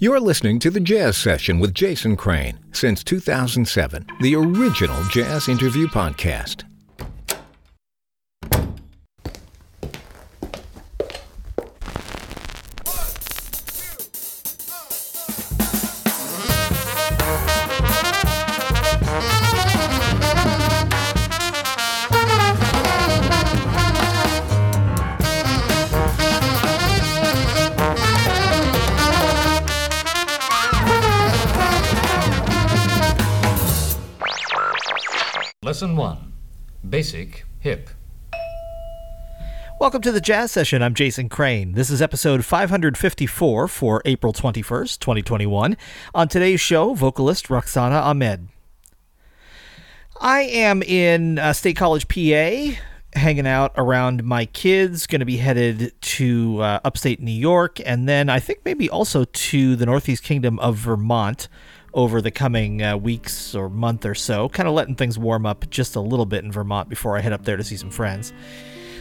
You're listening to the Jazz Session with Jason Crane since 2007, the original jazz interview podcast. Welcome to the Jazz Session. I'm Jason Crane. This is episode 554 for April 21st, 2021. On today's show, vocalist Roxana Amed. I am in uh, State College, PA, hanging out around my kids. Going to be headed to uh, upstate New York, and then I think maybe also to the Northeast Kingdom of Vermont over the coming uh, weeks or month or so, kind of letting things warm up just a little bit in Vermont before I head up there to see some friends.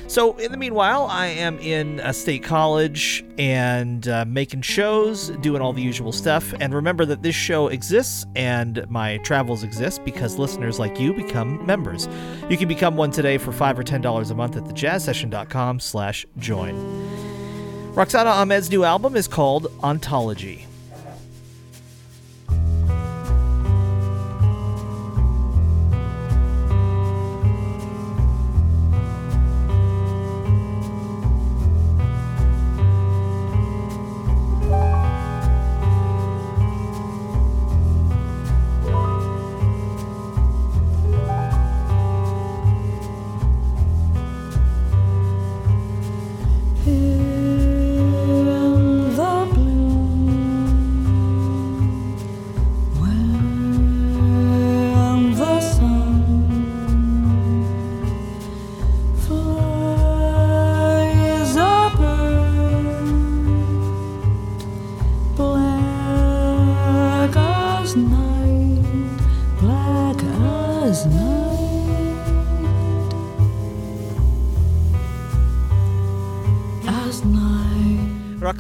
So, in the meanwhile, I am in a state college and uh, making shows, doing all the usual stuff. And remember that this show exists and my travels exist because listeners like you become members. You can become one today for five or ten dollars a month at thejazzsession.com/slash/join. Roxana Amed's new album is called Ontology.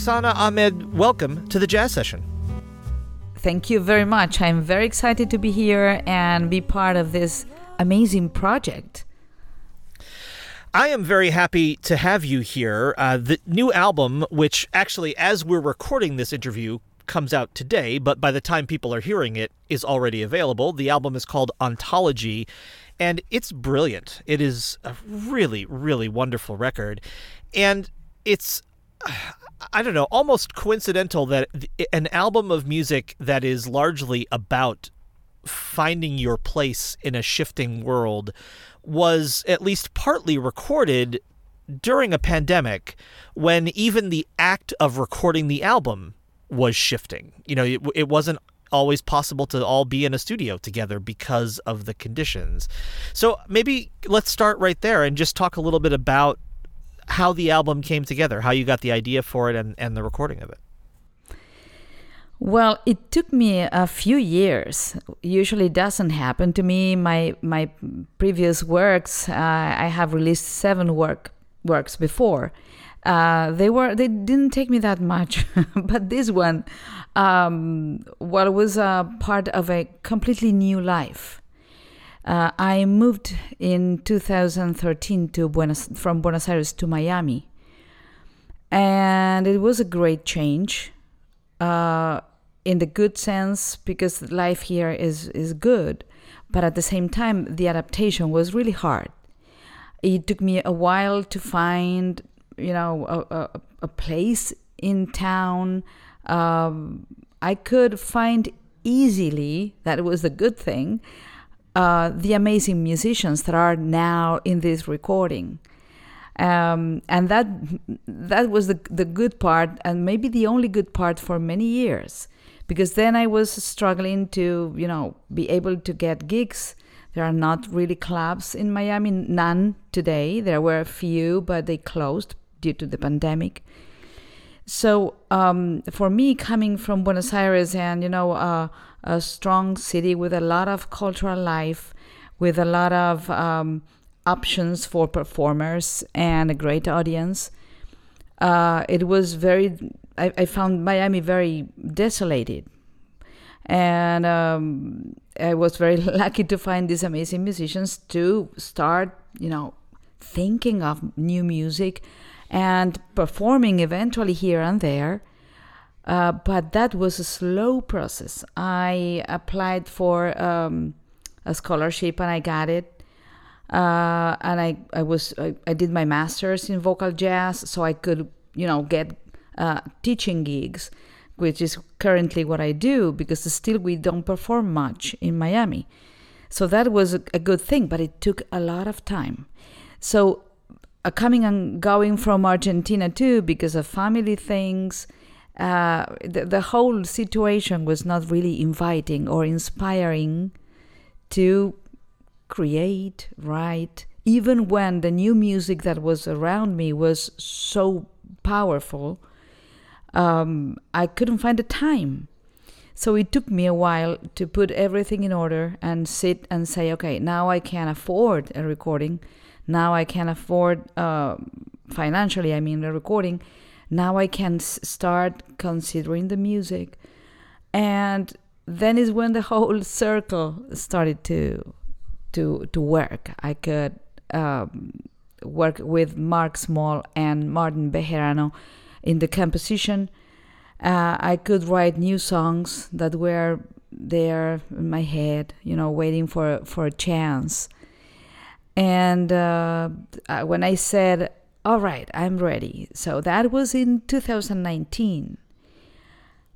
Roxana Amed, welcome to the Jazz Session. Thank you very much. I'm very excited to be here and be part of this amazing project. I am very happy to have you here. Uh, the new album, which actually, as we're recording this interview, comes out today, but by the time people are hearing it, is already available. The album is called Ontology, and it's brilliant. It is a really, really wonderful record, and it's. I don't know, almost coincidental that an album of music that is largely about finding your place in a shifting world was at least partly recorded during a pandemic when even the act of recording the album was shifting. You know, it, it wasn't always possible to all be in a studio together because of the conditions. So maybe let's start right there and just talk a little bit about how the album came together, how you got the idea for it and, and the recording of it. Well, it took me a few years. Usually doesn't happen to me. My my previous works, uh, I have released seven work works before. Uh, they were they didn't take me that much, but this one, um, well, was a part of a completely new life. Uh, I moved in 2013 to Buenos from Buenos Aires to Miami, and it was a great change uh, in the good sense because life here is is good, but at the same time the adaptation was really hard. It took me a while to find, you know, a, a, a place in town. Um, I could find easily that was a good thing. Uh, the amazing musicians that are now in this recording um, and that that was the the good part, and maybe the only good part for many years, because then I was struggling to you know be able to get gigs. There are not really clubs in Miami, none today. There were a few, but they closed due to the pandemic. So um, for me, coming from Buenos Aires and you know uh, a strong city with a lot of cultural life, with a lot of um, options for performers and a great audience. uh, it was very. I, I found Miami very desolated, and um, I was very lucky to find these amazing musicians to start, you know, thinking of new music and performing eventually here and there. Uh, but that was a slow process. I applied for um, a scholarship and I got it. Uh, and I, I was I, I, did my master's in vocal jazz, so I could you know get uh, teaching gigs, which is currently what I do because still we don't perform much in Miami. So that was a, a good thing, but it took a lot of time. So uh, coming and going from Argentina too because of family things. Uh, the, the whole situation was not really inviting or inspiring to create, write, even when the new music that was around me was so powerful, um, I couldn't find the time. So it took me a while to put everything in order and sit and say, okay, now I can afford a recording. Now I can afford, uh, financially, I mean, the recording now I can s- start considering the music. And then is when the whole circle started to to to work. I could um, work with Mark Small and Martin Bejerano in the composition. Uh, I could write new songs that were there in my head, you know, waiting for for a chance. And uh, when I said all right, I'm ready. So that was in 2019.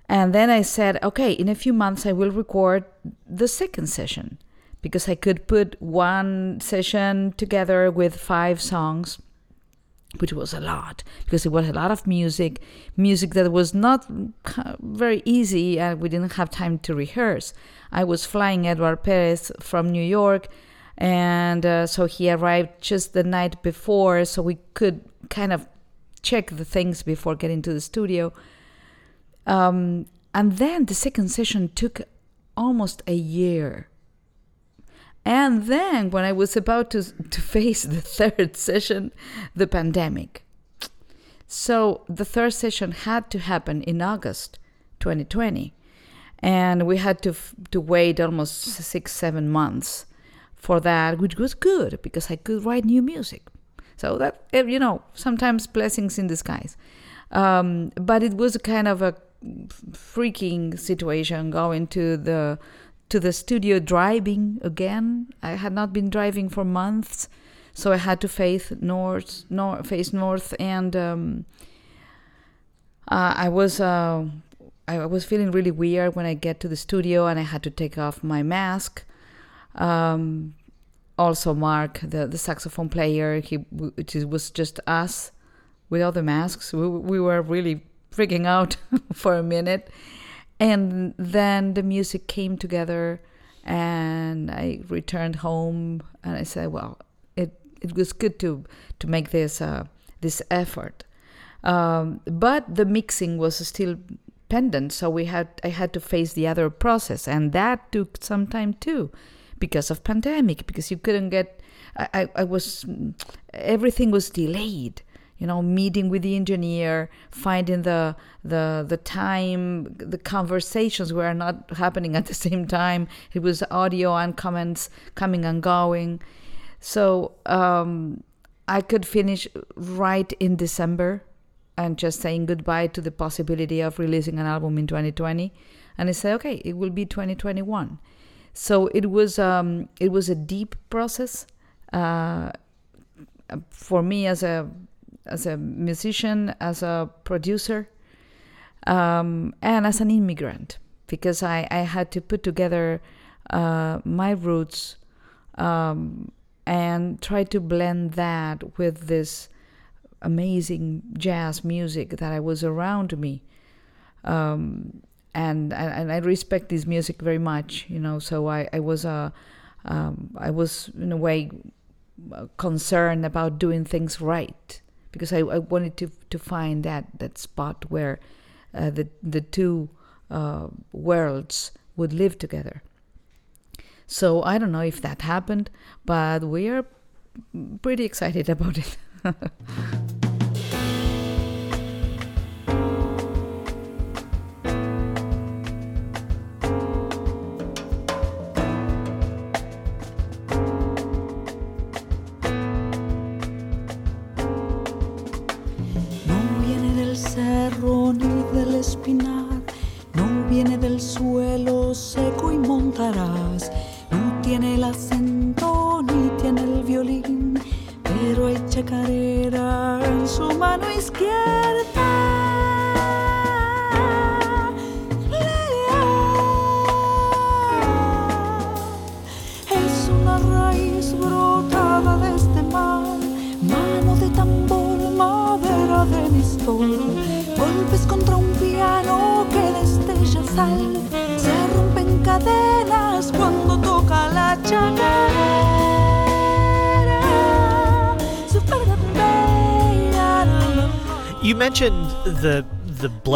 And then I said, okay, in a few months I will record the second session because I could put one session together with five songs, which was a lot because it was a lot of music, music that was not very easy and we didn't have time to rehearse. I was flying Edward Perez from New York and uh, so he arrived just the night before so we could kind of check the things before getting to the studio. Um, and then the second session took almost a year. And then when i was about to, to face the third session the pandemic. So the third session had to happen in august 2020 and we had to to wait almost six seven months for that, which was good because I could write new music. So that eh, you know, sometimes blessings in disguise. Um, but it was kind of a freaking situation going to the to the studio driving again. I had not been driving for months, so I had to face north, north face north, and um, uh, I was uh, I was feeling really weird when I get to the studio, and I had to take off my mask um, also, Mark, the, the saxophone player, he it was just us without the masks. We, we were really freaking out for a minute. And then the music came together, and I returned home, and I said, "Well, it it was good to to make this uh, this effort." Um, but the mixing was still pendant, so we had I had to face the other process, and that took some time too because of pandemic because you couldn't get I, I was everything was delayed you know meeting with the engineer finding the the the time the conversations were not happening at the same time. It was audio and comments coming and going. So um, i could finish right in december and just saying goodbye to the possibility of releasing an album in 2020 and i said okay it will be 2021 so it was um, it was a deep process uh, for me as a as a musician, as a producer, um, and as an immigrant, because I, I had to put together uh, my roots um, and try to blend that with this amazing jazz music that I was around me. Um, and and I respect this music very much, you know. So I I was a uh, um, I was in a way concerned about doing things right because I, I wanted to to find that that spot where uh, the the two uh, worlds would live together. So I don't know if that happened, but we are pretty excited about it.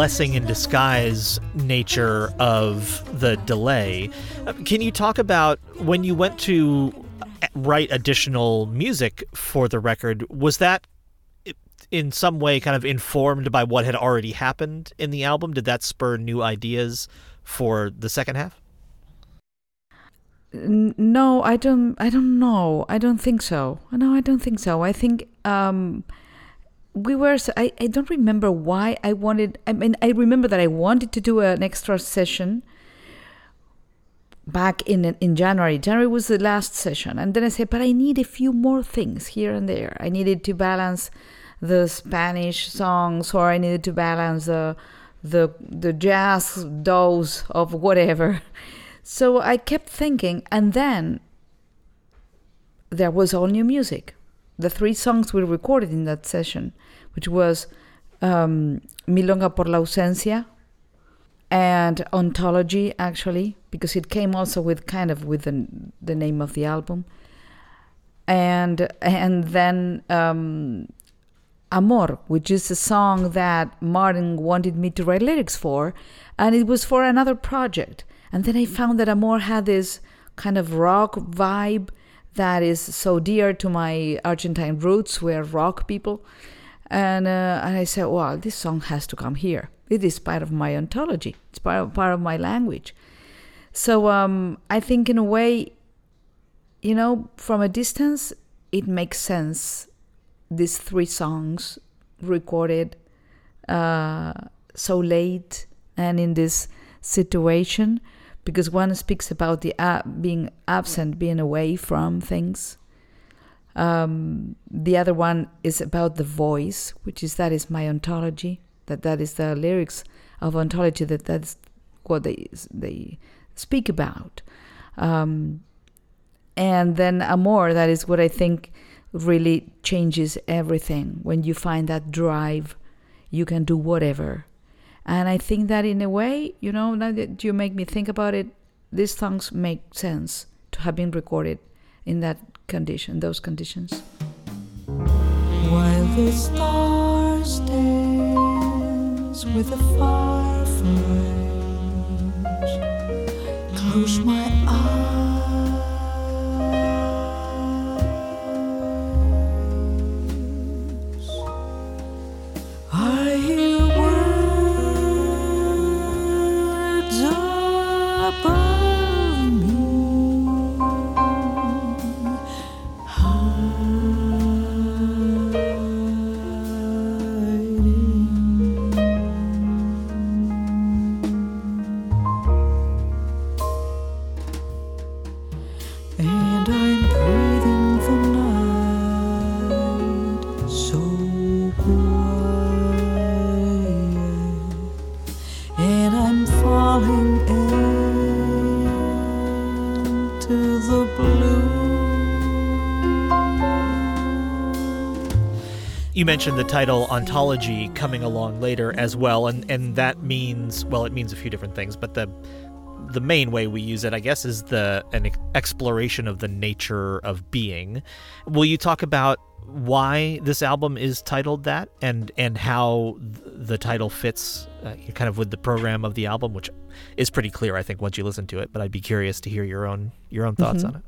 blessing in disguise nature of the delay. Uh, Can you talk about when you went to write additional music for the record? Was that in some way kind of informed by what had already happened in the album? Did that spur new ideas for the second half? No i don't i don't know i don't think so no i don't think so i think um we were I. I don't remember why i wanted i mean i remember that i wanted to do an extra session back in in january. January was the last session. And then i said but i need a few more things here and there. I needed to balance the spanish songs or i needed to balance the the the jazz dose of whatever. So i kept thinking and then there was all new music. The three songs we recorded in that session which was um, milonga por la ausencia and ontology actually because it came also with kind of with the, the name of the album. And and then um, amor which is a song that martin wanted me to write lyrics for and it was for another project. And then i found that amor had this kind of rock vibe that is so dear to my argentine roots. We're rock people and, uh, and I said, well, this song has to come here. It is part of my ontology. It's part of, part of my language. So um, I think, in a way, you know, from a distance, it makes sense. These three songs recorded uh, so late and in this situation, because one speaks about the uh, being absent, being away from things um, the other one is about the voice which is that is my ontology that that is the lyrics of ontology that that's what they they speak about. Um, and then amor that is what i think really changes everything. When you find that drive you can do whatever. And i think that in a way you know now that you make me think about it these songs make sense to have been recorded in that condition those conditions While the stars dance with the fireflies, close my eyes. You mentioned the title ontology coming along later as well, and, and that means well, it means a few different things, but the the main way we use it, I guess, is the an exploration of the nature of being. Will you talk about why this album is titled that, and and how th- the title fits uh, kind of with the program of the album, which is pretty clear, I think, once you listen to it. But I'd be curious to hear your own your own thoughts on it.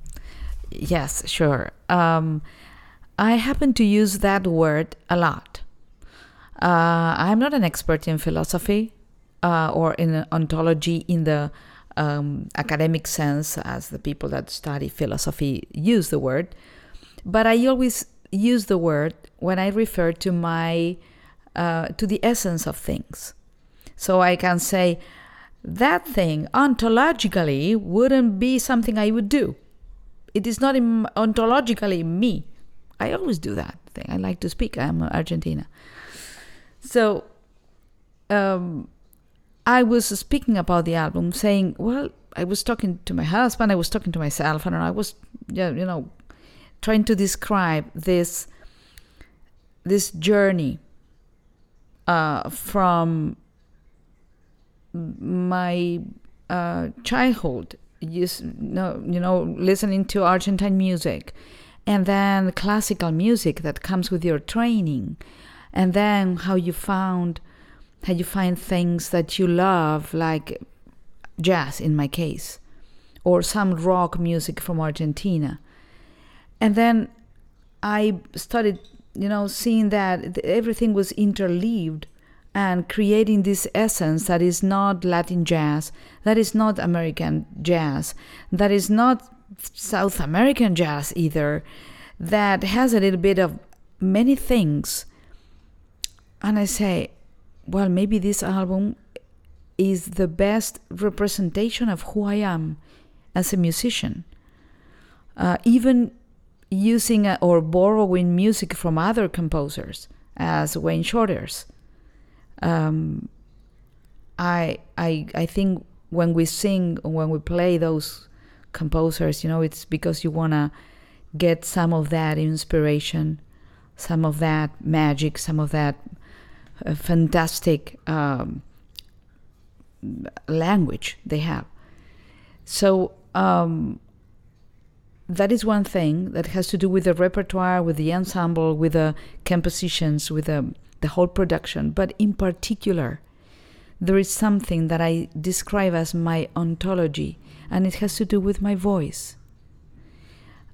Yes, sure. Um, I happen to use that word a lot. Uh, I'm not an expert in philosophy uh, or in ontology in the um, academic sense, as the people that study philosophy use the word, but I always use the word when I refer to my uh, to the essence of things. So I can say that thing ontologically wouldn't be something I would do. It is not ontologically me. I always do that thing. I like to speak. I'm Argentina. So um, I was speaking about the album, saying, well, I was talking to my husband, I was talking to myself, and I was, you know, trying to describe this this journey uh, from my uh, childhood, you know, you know, listening to Argentine music, and then classical music that comes with your training, and then how you found how you find things that you love, like jazz in my case, or some rock music from Argentina. And then I started, you know, seeing that everything was interleaved and creating this essence that is not Latin jazz, that is not American jazz, that is not South American jazz either, that has a little bit of many things. And I say, well, maybe this album is the best representation of who I am as a musician. Uh, even using a, or borrowing music from other composers, as Wayne Shorter's. Um, I, I, I think when we sing, when we play those composers, you know, it's because you want to get some of that inspiration, some of that magic, some of that a fantastic um, language they have. So um, that is one thing that has to do with the repertoire, with the ensemble, with the compositions, with the, the whole production. But in particular, there is something that I describe as my ontology, and it has to do with my voice.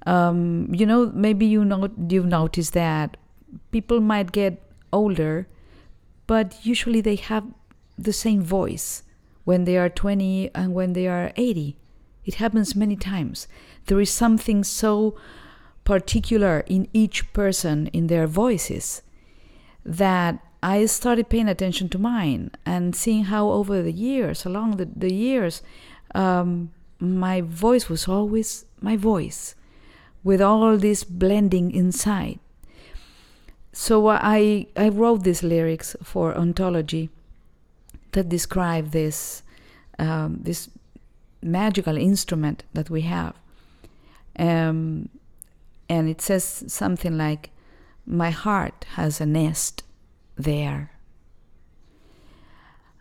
Um, you know, maybe you know you've noticed that people might get older but usually they have the same voice when they are 20 and when they are 80. It happens many times. There is something so particular in each person in their voices that I started paying attention to mine and seeing how over the years, along the, the years, um, my voice was always my voice with all this blending inside. So I, I wrote these lyrics for ontology that describe this, um, this magical instrument that we have. Um, and it says something like, My heart has a nest there.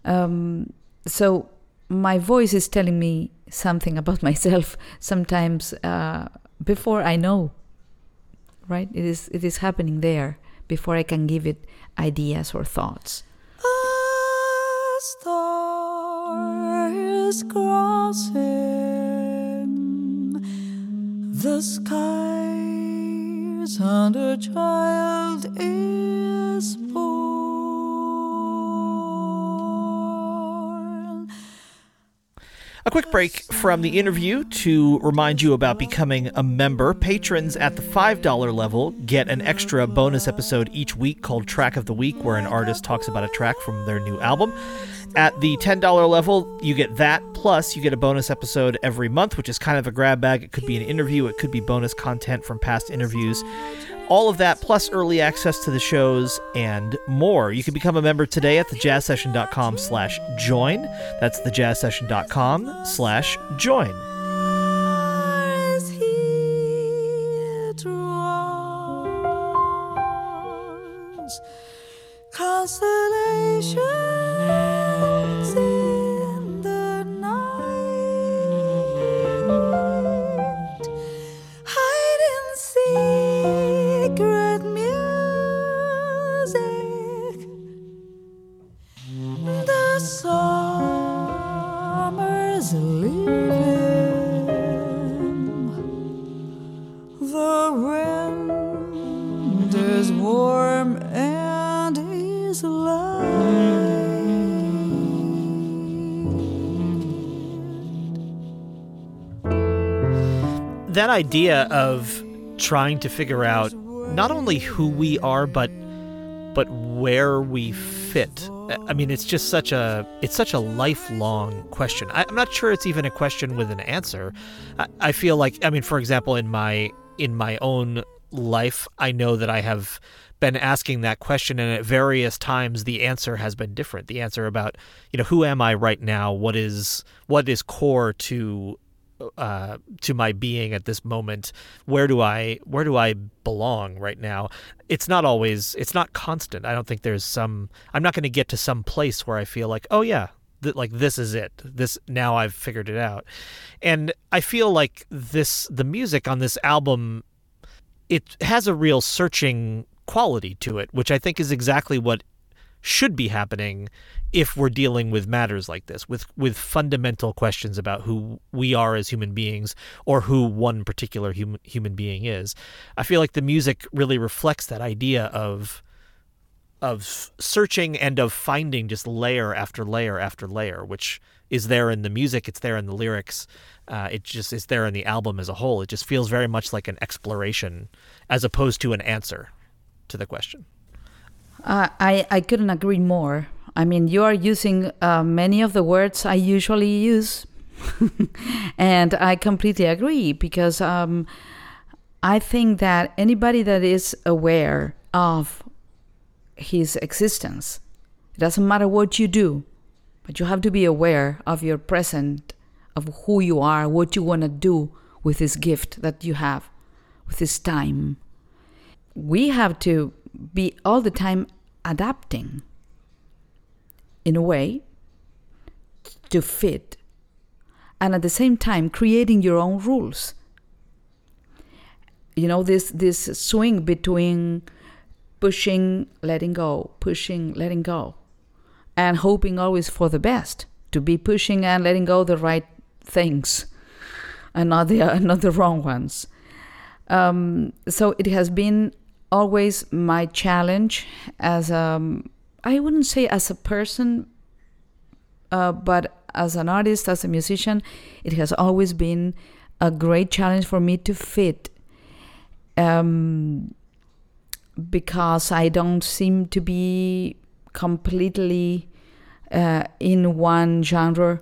Um, so my voice is telling me something about myself sometimes uh, before I know. Right? It is it is happening there before I can give it ideas or thoughts. A star is crossing the skies, and a child is born. A quick break from the interview to remind you about becoming a member. Patrons at the $5 level get an extra bonus episode each week called Track of the Week, where an artist talks about a track from their new album. At the $10 level, you get that, plus you get a bonus episode every month, which is kind of a grab bag. It could be an interview, it could be bonus content from past interviews. All of that, plus early access to the shows and more. You can become a member today at thejazzsession.com slash join. That's thejazzsession.com slash join. Is that idea of trying to figure out not only who we are, but but where we fit. I mean, it's just such a it's such a lifelong question. I, am not sure it's even a question with an answer. I, I feel like, I mean, for example, in my in my own life, I know that I have been asking that question and at various times the answer has been different the answer about you know who am i right now what is what is core to uh, to my being at this moment where do i where do i belong right now? It's not always it's not constant. I don't think there's some i'm not going to get to some place where i feel like oh yeah th- like this is it. This now i've figured it out. And i feel like this the music on this album it has a real searching quality to it, which I think is exactly what should be happening if we're dealing with matters like this, with with fundamental questions about who we are as human beings or who one particular human human being is. I feel like the music really reflects that idea of of searching and of finding just layer after layer after layer, which is there in the music, it's there in the lyrics, uh, it just is there in the album as a whole. It just feels very much like an exploration as opposed to an answer to the question. Uh, I, I couldn't agree more. I mean, you are using uh, many of the words I usually use. and I completely agree because um, I think that anybody that is aware of his existence, it doesn't matter what you do, but you have to be aware of your present, of who you are, what you want to do with this gift that you have, with this time we have to be all the time adapting in a way to fit and at the same time creating your own rules. You know this this swing between pushing letting go pushing letting go and hoping always for the best to be pushing and letting go the right things and not the not the wrong ones. Um, so it has been always my challenge as a, I wouldn't say as a person, uh, but as an artist, as a musician, it has always been a great challenge for me to fit. Um, because I don't seem to be completely uh, in one genre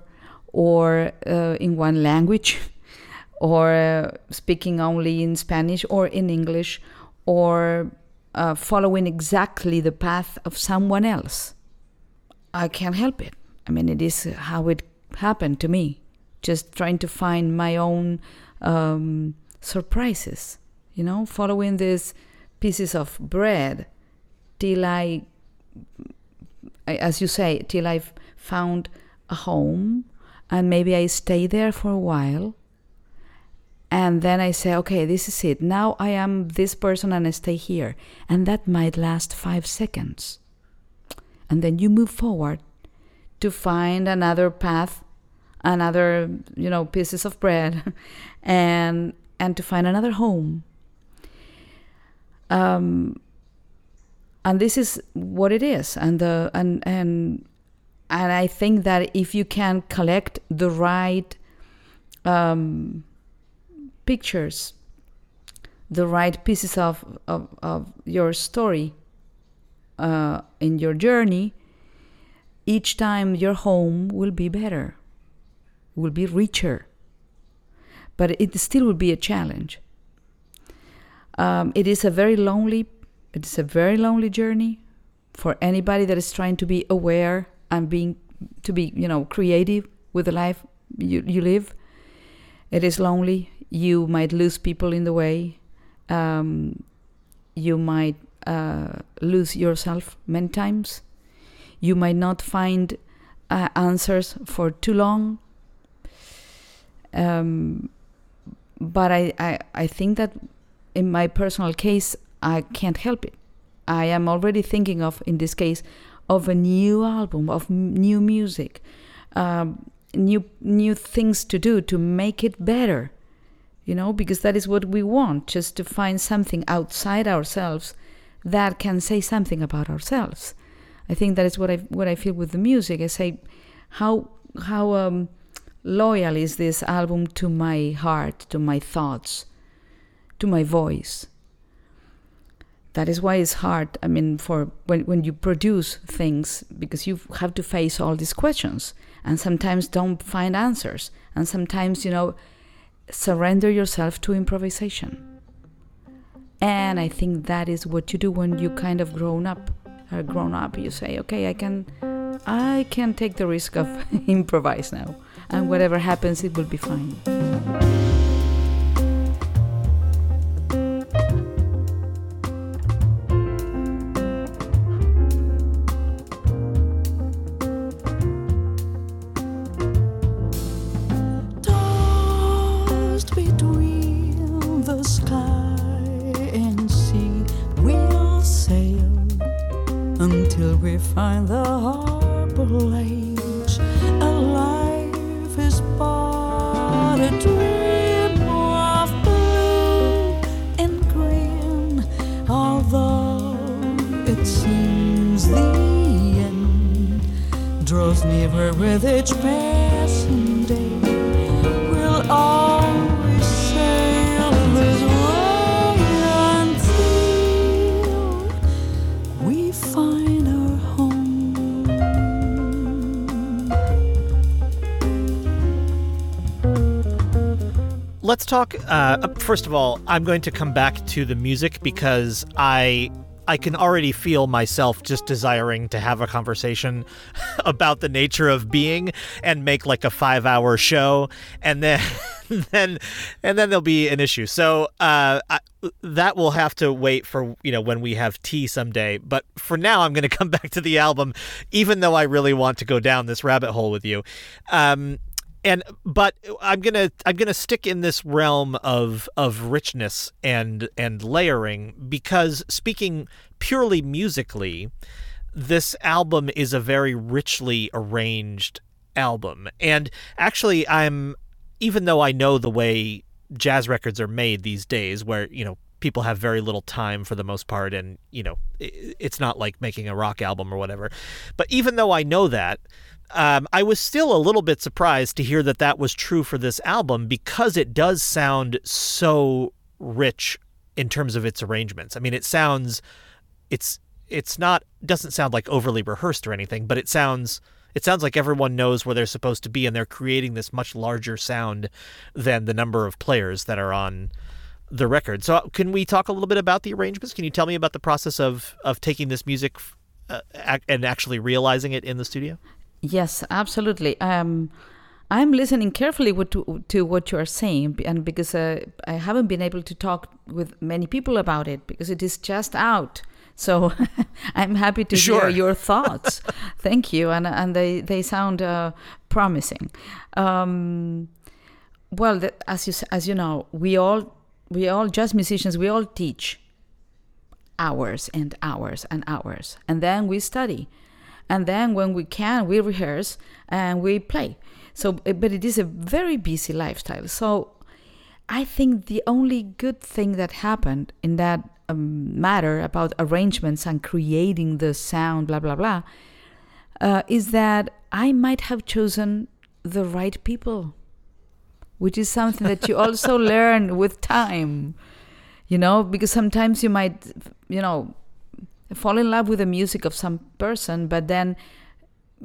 or uh, in one language or uh, speaking only in Spanish or in English or uh, following exactly the path of someone else. I can't help it. I mean, it is how it happened to me. Just trying to find my own um, surprises, you know, following these pieces of bread till I, as you say, till I've found a home and maybe I stay there for a while and then I say, okay, this is it. Now I am this person and I stay here. And that might last five seconds. And then you move forward to find another path, another, you know, pieces of bread, and and to find another home. Um, and this is what it is. And the and and and I think that if you can collect the right um, pictures, the right pieces of, of, of your story uh, in your journey, each time your home will be better, will be richer. But it still will be a challenge. Um, it is a very lonely, it is a very lonely journey for anybody that is trying to be aware and being to be, you know, creative with the life you, you live. It is lonely you might lose people in the way. Um, you might uh, lose yourself many times. You might not find uh, answers for too long. Um, but I, I, I think that in my personal case, I can't help it. I am already thinking of, in this case, of a new album, of new music, um, new new things to do to make it better you know, because that is what we want, just to find something outside ourselves that can say something about ourselves. I think that is what I what I feel with the music. I say, how how um, loyal is this album to my heart, to my thoughts, to my voice? that is why it's hard. I mean, for when, when you produce things, because you have to face all these questions and sometimes don't find answers. And sometimes, you know, surrender yourself to improvisation. And I think that is what you do when you kind of grown up. Are grown up, you say, okay, I can, I can take the risk of improvise now, and whatever happens, it will be fine. Let's talk. Uh, first of all, I'm going to come back to the music because I I can already feel myself just desiring to have a conversation about the nature of being and make like a five hour show, and then then and then there'll be an issue. So uh, I, that will have to wait for you know when we have tea someday. But for now, I'm going to come back to the album, even though I really want to go down this rabbit hole with you. Um, and but I'm gonna I'm gonna stick in this realm of of richness and and layering because speaking purely musically, this album is a very richly arranged album. And actually, I'm even though I know the way jazz records are made these days, where you know people have very little time for the most part, and you know it's not like making a rock album or whatever. But even though I know that um, I was still a little bit surprised to hear that that was true for this album because it does sound so rich in terms of its arrangements. I mean, it sounds, it's it's not doesn't sound like overly rehearsed or anything, but it sounds it sounds like everyone knows where they're supposed to be, and they're creating this much larger sound than the number of players that are on the record. So, can we talk a little bit about the arrangements? Can you tell me about the process of of taking this music uh, and actually realizing it in the studio? Yes, absolutely. Um, I'm listening carefully what to, to what you are saying, and because uh, I haven't been able to talk with many people about it because it is just out. So I'm happy to Sure. hear your thoughts. Thank you, and and they they sound uh, promising. Um, well, the, as you as you know, we all we all jazz musicians we all teach hours and hours and hours, and then we study, and then when we can we rehearse and we play. So, uh, but it is a very busy lifestyle. So, I think the only good thing that happened in that um, matter about arrangements and creating the sound, blah blah blah, uh, is that I might have chosen the right people, which is something that you also learn with time. You know, because sometimes you might, you know, fall in love with the music of some person, but then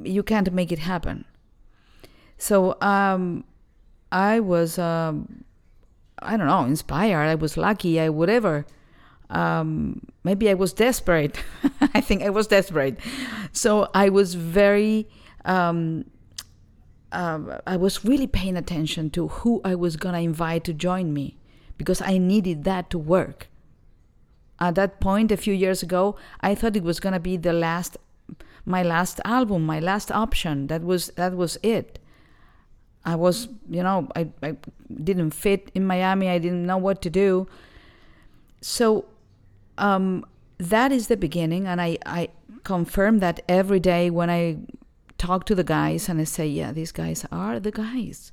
you can't make it happen. So um, I was, um, I don't know, inspired. I was lucky. I whatever. Um, maybe I was desperate. I think I was desperate. So I was very. Um, I was really paying attention to who I was gonna invite to join me because I needed that to work. At that point, a few years ago, I thought it was gonna be the last, my last album, my last option. That was that was it. I was, you know, I, I didn't fit in Miami. I didn't know what to do. So um, that is the beginning. And I, I confirm that every day when I talk to the guys and I say, yeah, these guys are the guys.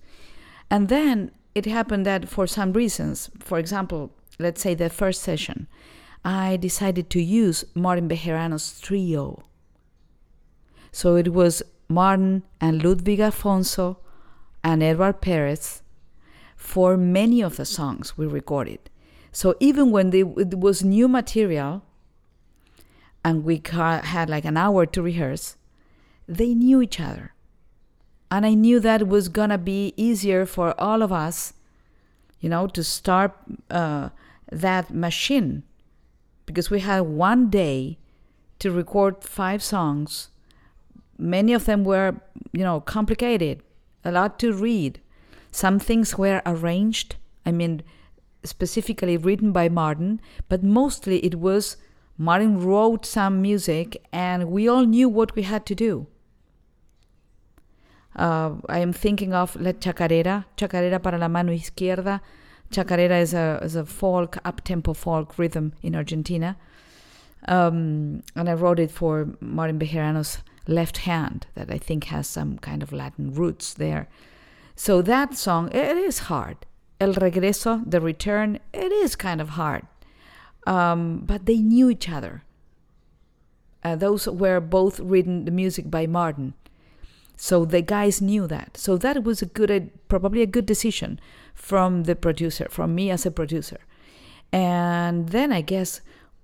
And then it happened that for some reasons, for example, let's say the first session, I decided to use Martin Bejerano's trio. So it was Martin and Ludwig Afonso and Edward Perez for many of the songs we recorded. So even when they, it was new material, and we had like an hour to rehearse, they knew each other. And I knew that was gonna be easier for all of us, you know, to start uh, that machine because we had one day to record five songs. Many of them were, you know, complicated, a lot to read. Some things were arranged, I mean, specifically written by Martin, but mostly it was Martin wrote some music and we all knew what we had to do. Uh, I am thinking of La Chacarera, Chacarera para la mano izquierda. Chacarera is a, is a folk, up-tempo folk rhythm in Argentina. Um, and I wrote it for Martin Bejerano's left hand that I think has some kind of Latin roots there. So that song, it is hard. El Regreso, the return, it is kind of hard. Um, but they knew each other. Uh, those were both written the music by Martin. So the guys knew that. So that was a good, probably a good decision from the producer, from me as a producer. And then I guess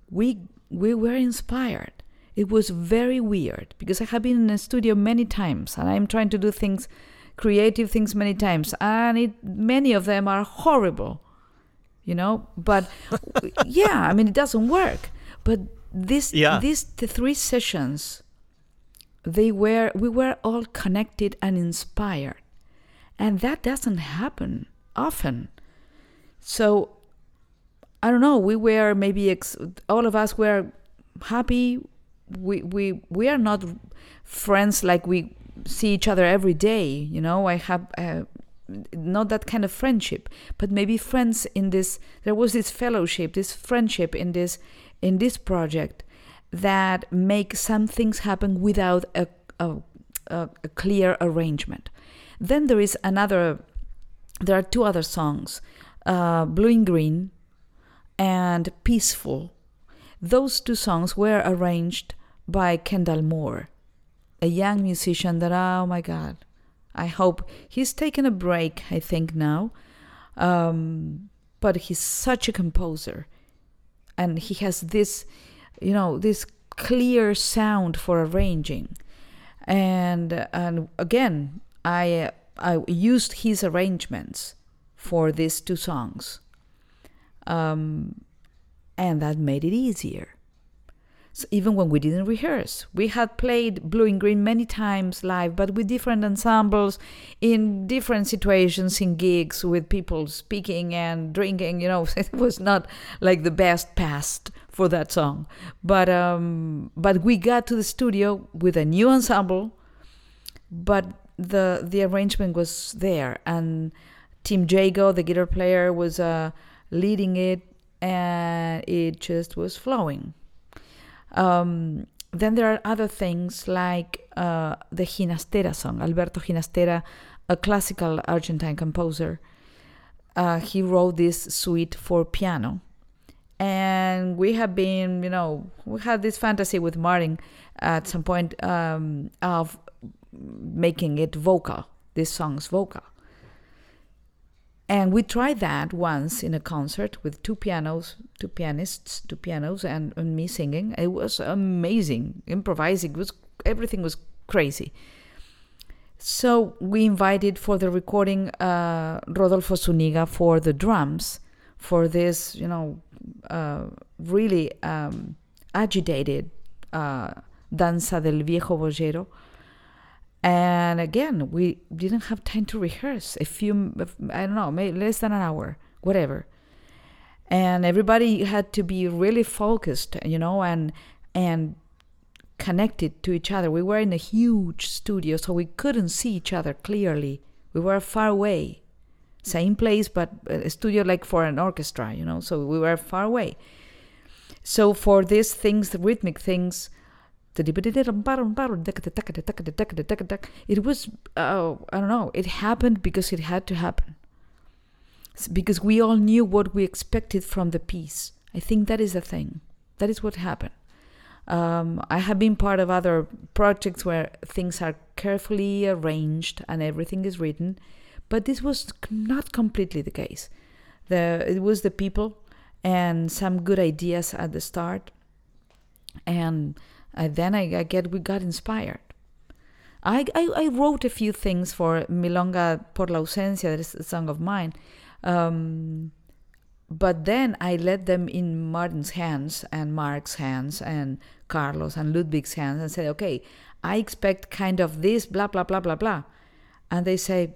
we we were inspired. It was very weird because I have been in a studio many times and I'm trying to do things, creative things many times, and it, many of them are horrible, you know. But yeah, I mean it doesn't work. But this Yeah. these the three sessions, they were we were all connected and inspired, and that doesn't happen often. So I don't know. We were maybe ex- all of us were happy. We we we are not friends like we see each other every day. You know, I have uh, not that kind of friendship, but maybe friends in this. There was this fellowship, this friendship in this in this project that make some things happen without a a, a, a clear arrangement. Then there is another. There are two other songs, uh, "Blue and Green." and Peaceful. Those two songs were arranged by Kendall Moore, a young musician that, oh my God, I hope he's taken a break, I think, now. Um, but he's such a composer. And he has this, you know, this clear sound for arranging. And, and again, I, I used his arrangements for these two songs um, and that made it easier. So even when we didn't rehearse, we had played Blue and Green many times live, but with different ensembles, in different situations, in gigs, with people speaking and drinking. You know, it was not like the best past for that song. But um, but we got to the studio with a new ensemble, but the the arrangement was there, and Tim Jago, the guitar player, was. Uh, leading it, and it just was flowing. Um, then there are other things like uh, the Ginastera song. Alberto Ginastera, a classical Argentine composer, uh, he wrote this suite for piano. And we have been, you know, we had this fantasy with Martin at some point um, of making it vocal, this song's vocal. And we tried that once in a concert with two pianos, two pianists, two pianos, and, and me singing. It was amazing, improvising. Was everything was crazy. So we invited for the recording uh, Rodolfo Zuniga for the drums, for this, you know, uh, really um, agitated uh, danza del viejo boyero. And again, we didn't have time to rehearse. A few, I don't know, maybe less than an hour, whatever. And everybody had to be really focused, you know, and and connected to each other. We were in a huge studio, so we couldn't see each other clearly. We were far away, same place, but a studio like for an orchestra, you know. So we were far away. So for these things, the rhythmic things, it was, uh, I don't know, it happened because it had to happen. Because we all knew what we expected from the piece. I think that is the thing. That is what happened. Um, I have been part of other projects where things are carefully arranged and everything is written, but this was not completely the case. The, it was the people and some good ideas at the start and then I, I get we got inspired. I, I, I wrote a few things for Milonga por la ausencia, that is a song of mine. Um, but then I let them in Martin's hands and Mark's hands and Carlos and Ludwig's hands and said, okay, I expect kind of this, blah, blah, blah, blah, blah. And they say,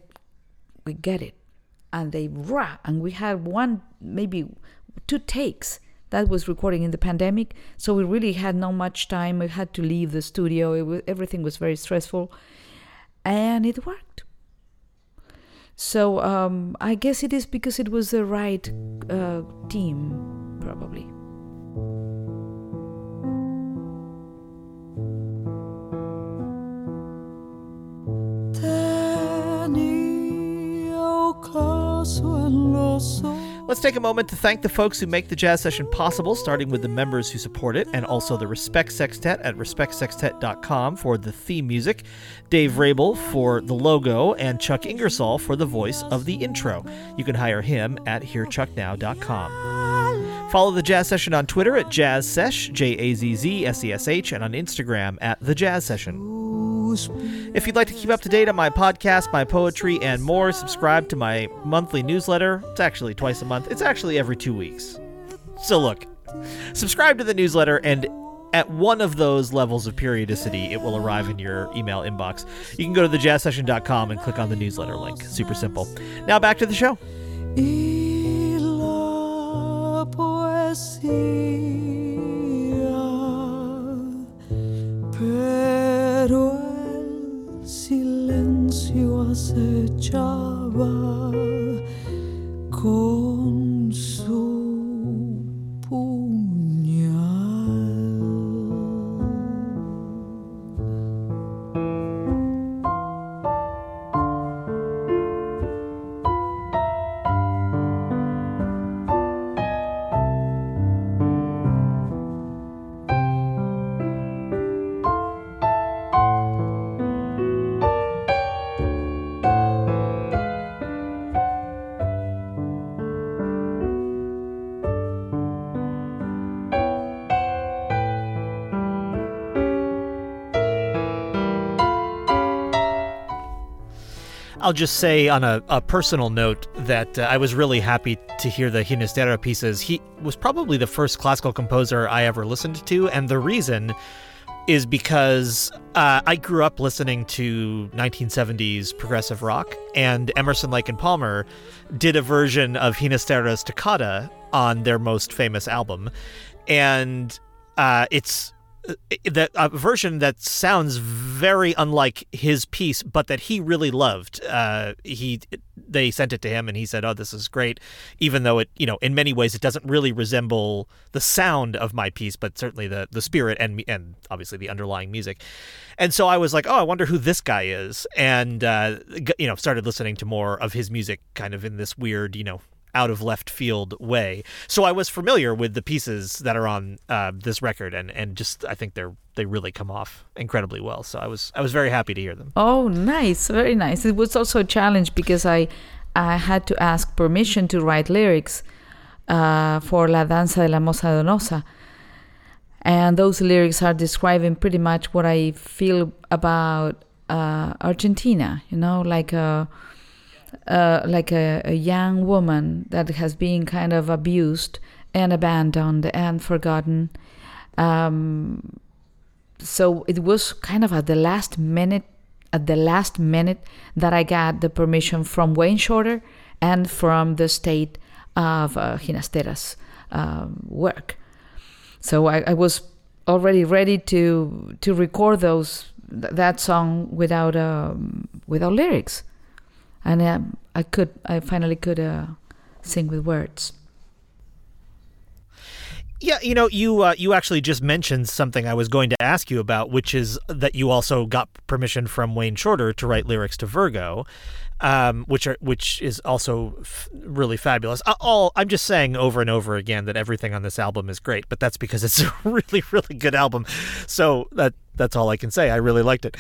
we get it. And they rah, and we had one, maybe two takes. That was recording in the pandemic, so we really had not much time. We had to leave the studio. Was, everything was very stressful, and it worked. So um, I guess it is because it was the right uh, team, probably. Let's take a moment to thank the folks who make the jazz session possible, starting with the members who support it, and also the Respect Sextet at respectsextet.com for the theme music, Dave Vrabel for the logo, and Chuck Ingersoll for the voice of the intro. You can hire him at hearchucknow.com. Follow the jazz session on Twitter at Jazz Sesh, J A Z Z S E S H, and on Instagram at The Jazz Session. If you'd like to keep up to date on my podcast, my poetry, and more, subscribe to my monthly newsletter. It's actually twice a month, it's actually every two weeks. So, look, subscribe to the newsletter, and at one of those levels of periodicity, it will arrive in your email inbox. You can go to thejazzsession.com and click on the newsletter link. Super simple. Now, back to the show. Poesía, silencio acechaba I'll just say on a, a personal note that uh, I was really happy to hear the Ginastera pieces. He was probably the first classical composer I ever listened to, and the reason is because uh, I grew up listening to 1970s progressive rock, and Emerson, Lake and Palmer did a version of Ginastera's Toccata on their most famous album, and uh, it's that a version that sounds very unlike his piece, but that he really loved. Uh, he they sent it to him, and he said, "Oh, this is great," even though it, you know, in many ways, it doesn't really resemble the sound of my piece, but certainly the the spirit and and obviously the underlying music. And so I was like, "Oh, I wonder who this guy is," and uh, you know, started listening to more of his music, kind of in this weird, you know, out of left field way. So I was familiar with the pieces that are on uh, this record, and and just I think they're they really come off incredibly well. So I was I was very happy to hear them. Oh, nice, very nice. It was also a challenge because I I had to ask permission to write lyrics uh, for La Danza de la Moza Donosa. And those lyrics are describing pretty much what I feel about uh, Argentina, you know, like a, uh, like a, a young woman that has been kind of abused and abandoned and forgotten. Um, so it was kind of at the last minute, at the last minute that I got the permission from Wayne Shorter and from the state of uh, Ginastera's um, work. So I, I was already ready to to record those th- that song without um, without lyrics, and um, I could I finally could uh, sing with words. Yeah, you know, you uh, you actually just mentioned something I was going to ask you about, which is that you also got permission from Wayne Shorter to write lyrics to Virgo, um, which are which is also f- really fabulous. All I'm just saying over and over again that everything on this album is great, but that's because it's a really really good album. So that that's all I can say. I really liked it.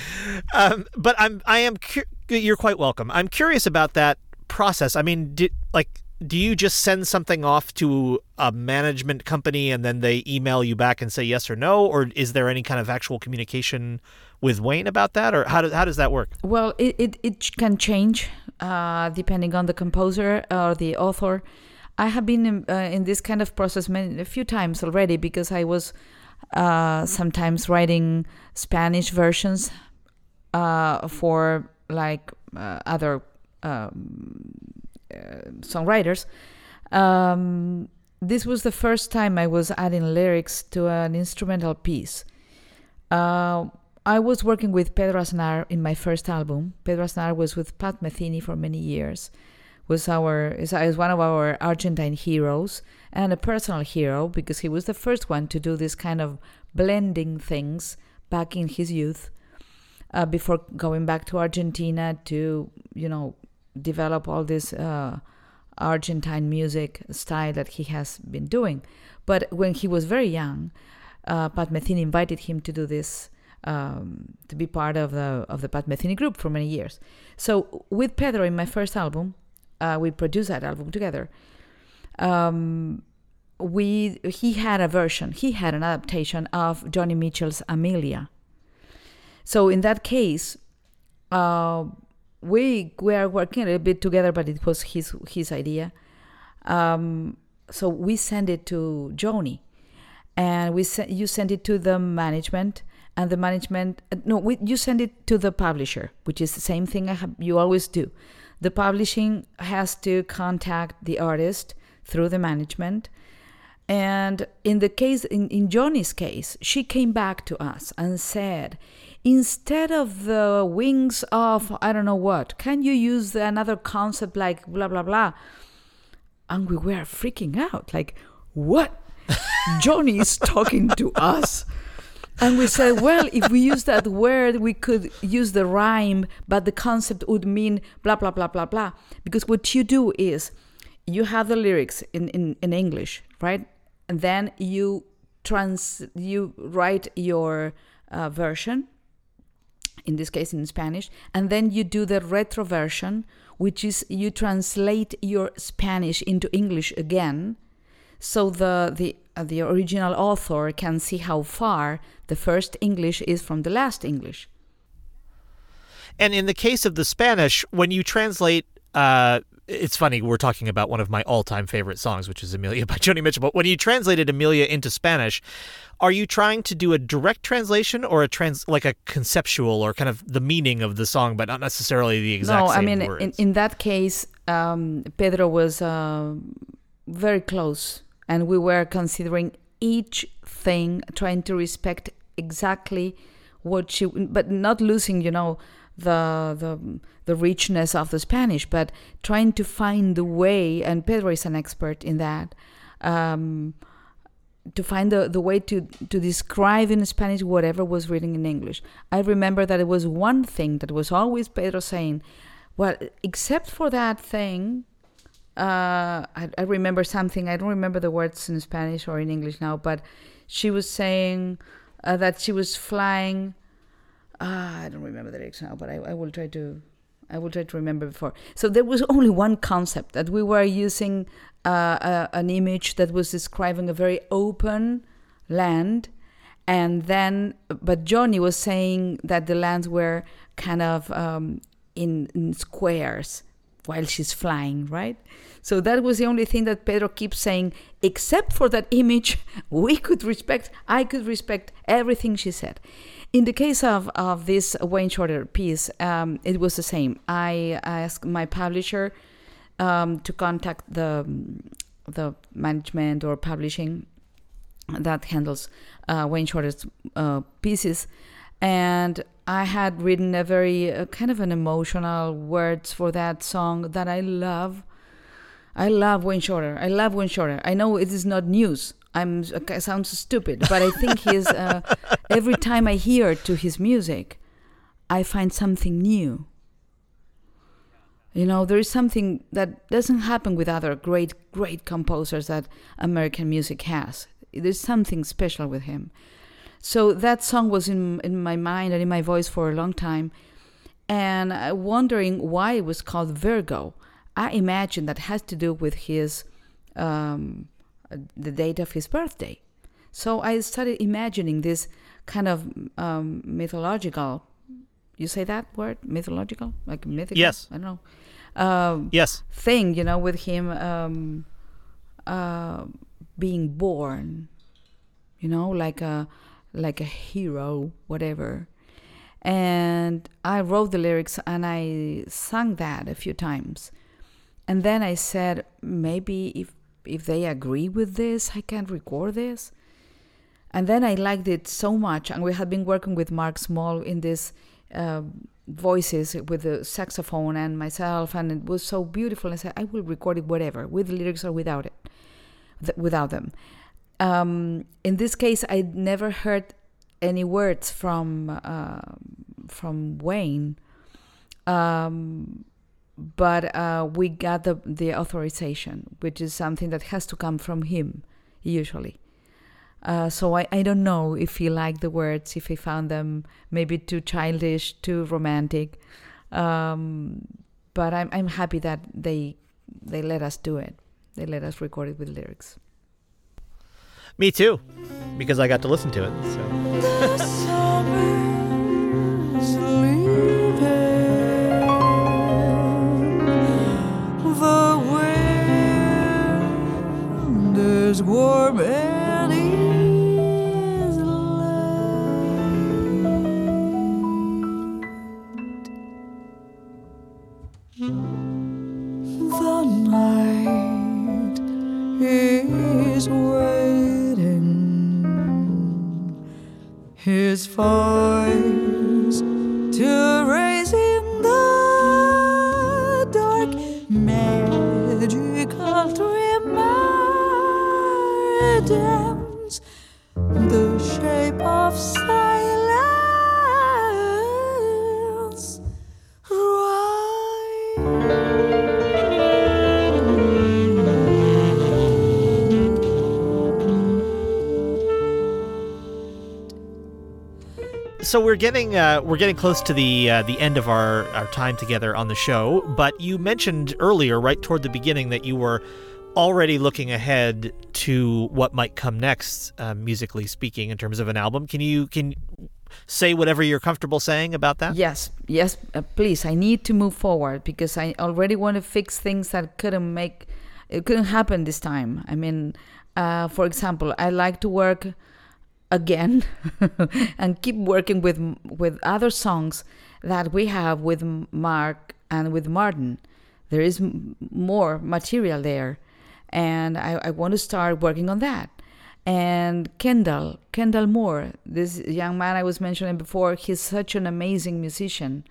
Um, but I'm I am cu- you're quite welcome. I'm curious about that process. I mean, did like do you just send something off to a management company and then they email you back and say yes or no, or is there any kind of actual communication with Wayne about that, or how does how does that work? Well, it, it, it can change uh, depending on the composer or the author. I have been in, uh, in this kind of process many, a few times already because I was uh, sometimes writing Spanish versions uh, for like uh, other um, uh, songwriters. Um, this was the first time I was adding lyrics to an instrumental piece. Uh, I was working with Pedro Aznar in my first album. Pedro Aznar was with Pat Metheny for many years. Was our is, is one of our Argentine heroes and a personal hero because he was the first one to do this kind of blending things back in his youth uh, before going back to Argentina to you know develop all this uh, Argentine music style that he has been doing. But when he was very young, uh, Pat Metheny invited him to do this, um, to be part of the of the Pat Metheny group for many years. So with Pedro in my first album, uh, we produced that album together. Um, we he had a version, he had an adaptation of Joni Mitchell's Amelia. So in that case, uh, we were working a little bit together, but it was his his idea. Um, so we sent it to Joni, and we sent you send it to the management, and the management no, we, you send it to the publisher, which is the same thing I have, you always do. The publishing has to contact the artist through the management. And in the case, in, in Joni's case, she came back to us and said, instead of the wings of I don't know what, can you use another concept like blah blah blah? And we were freaking out, like, what? Joni is talking to us. And we said, well, if we use that word, we could use the rhyme, but the concept would mean blah, blah, blah, blah, blah. Because what you do is you have the lyrics in, in, in English, right? And then you trans you write your uh, version in this case in Spanish, and then you do the retroversion, which is you translate your Spanish into English again, so the the uh, the original author can see how far the first English is from the last English. And in the case of the Spanish, when you translate, uh, it's funny, we're talking about one of my all time favorite songs, which is Amelia by Joni Mitchell. But when you translated Amelia into Spanish, are you trying to do a direct translation or a trans like a conceptual or kind of the meaning of the song, but not necessarily the exact no, I mean, in, in that case, um, Pedro was uh, very close, and we were considering each thing, trying to respect exactly what she, but not losing, you know, the the the richness of the Spanish, but trying to find the way. And Pedro is an expert in that. Um, to find the, the way to, to describe in Spanish whatever was written in English. I remember that it was one thing that was always Pedro saying, well, except for that thing, uh, I, I remember something, I don't remember the words in Spanish or in English now, but she was saying uh, that she was flying. Uh, I don't remember the lyrics now, but I, I will try to I will try to remember before. So there was only one concept that we were using uh, uh, an image that was describing a very open land, and then but Joni was saying that the lands were kind of um, in, in squares while she's flying, right? So that was the only thing that Pedro keeps saying. Except for that image, we could respect. I could respect everything she said. In the case of, of this Wayne Shorter piece, um, it was the same. I asked my publisher um, to contact the the management or publishing that handles uh, Wayne Shorter's uh, pieces, and I had written a very uh, kind of an emotional words for that song that I love. I love Wayne Shorter. I love Wayne Shorter. I know it is not news. I'm I sound stupid, but I think he's uh, every time I hear to his music, I find something new. You know, there is something that doesn't happen with other great, great composers that American music has. There's something special with him. So that song was in in my mind and in my voice for a long time, and wondering why it was called Virgo. I imagine that has to do with his um, the date of his birthday. So I started imagining this kind of um, mythological. You say that word mythological, like mythical. Yes. I don't know. Um, Yes. thing, you know, with him um, uh, being born, you know, like a like a hero, whatever. And I wrote the lyrics and I sang that a few times. And then I said, maybe if if they agree with this, I can record this. And then I liked it so much, and we had been working with Mark Small in this uh, voices with the saxophone and myself, and it was so beautiful. I said, I will record it whatever, with lyrics or without it, th- without them. Um, in this case, I never heard any words from uh, from Wayne, um, but uh, we got the the authorization, which is something that has to come from him usually. Uh, so I, I don't know if he liked the words, if he found them maybe too childish, too romantic. Um, but I'm I'm happy that they they let us do it. They let us record it with lyrics. Me too, because I got to listen to it. So. Is warm and is light. The night is waiting his voice to So we're getting uh, we're getting close to the uh, the end of our, our time together on the show. But you mentioned earlier, right toward the beginning, that you were already looking ahead to what might come next, uh, musically speaking, in terms of an album. Can you can say whatever you're comfortable saying about that? Yes, yes, uh, please. I need to move forward because I already want to fix things that couldn't make it couldn't happen this time. I mean, uh, for example, I like to work again and keep working with with other songs that we have with Mark and with Martin. There is more material there, and I, I want to start working on that. And Kendall, Kendall Moore, this young man I was mentioning before, he's such an amazing musician.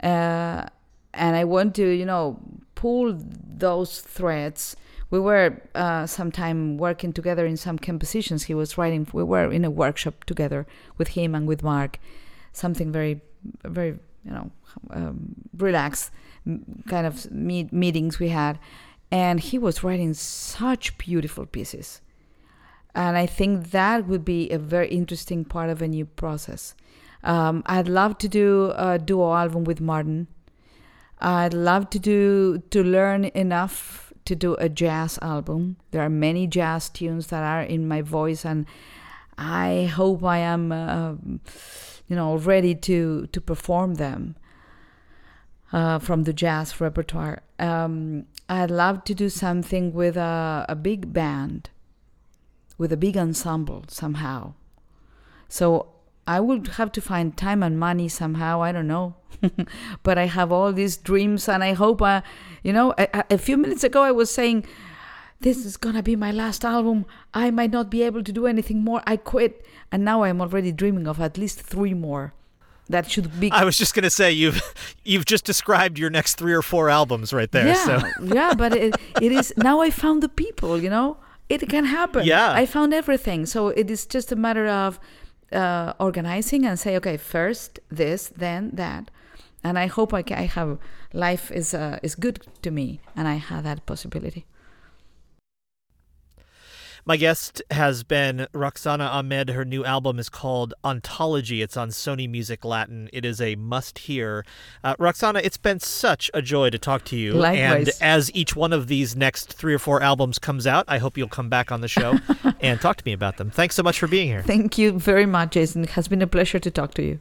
Uh, and I want to, you know, pull those threads. We were uh, sometime working together in some compositions he was writing. We were in a workshop together with him and with Mark, something very, very, you know, um, relaxed kind of meet- meetings we had. And he was writing such beautiful pieces. And I think that would be a very interesting part of a new process. Um, I'd love to do a duo album with Martin. I'd love to do to learn enough to do a jazz album. There are many jazz tunes that are in my voice, and I hope I am, uh, you know, ready to to perform them uh, from the jazz repertoire. Um, I'd love to do something with a, a big band, with a big ensemble somehow. So I would have to find time and money somehow. I don't know. but I have all these dreams, and I hope, uh, you know, a, a few minutes ago I was saying, this is gonna be my last album. I might not be able to do anything more. I quit. And now I'm already dreaming of at least three more. That should be. I was just gonna say you've you've just described your next three or four albums right there. yeah, So yeah, but it, it is now I found the people. You know, it can happen. Yeah. I found everything. So it is just a matter of uh, organizing and say, okay, first this, then that, and I hope I, can, I have life is uh, is good to me, and I have that possibility. My guest has been Roxana Amed. Her new album is called Ontology. It's on Sony Music Latin. It is a must hear. Uh, Roxana, it's been such a joy to talk to you. Likewise. And as each one of these next three or four albums comes out, I hope you'll come back on the show and talk to me about them. Thanks so much for being here. Thank you very much, Jason. It has been a pleasure to talk to you.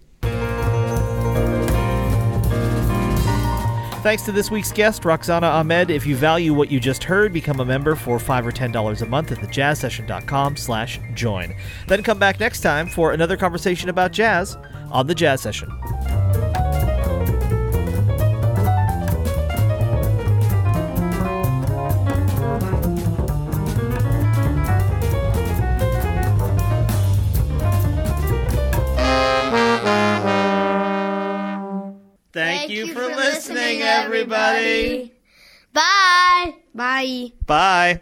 Thanks to this week's guest, Roxana Amed. If you value what you just heard, become a member for five or ten dollars a month at thejazzsession.com slash join. Then come back next time for another conversation about jazz on the Jazz Session. Thank, you, for, listening, everybody. Bye. Bye. Bye.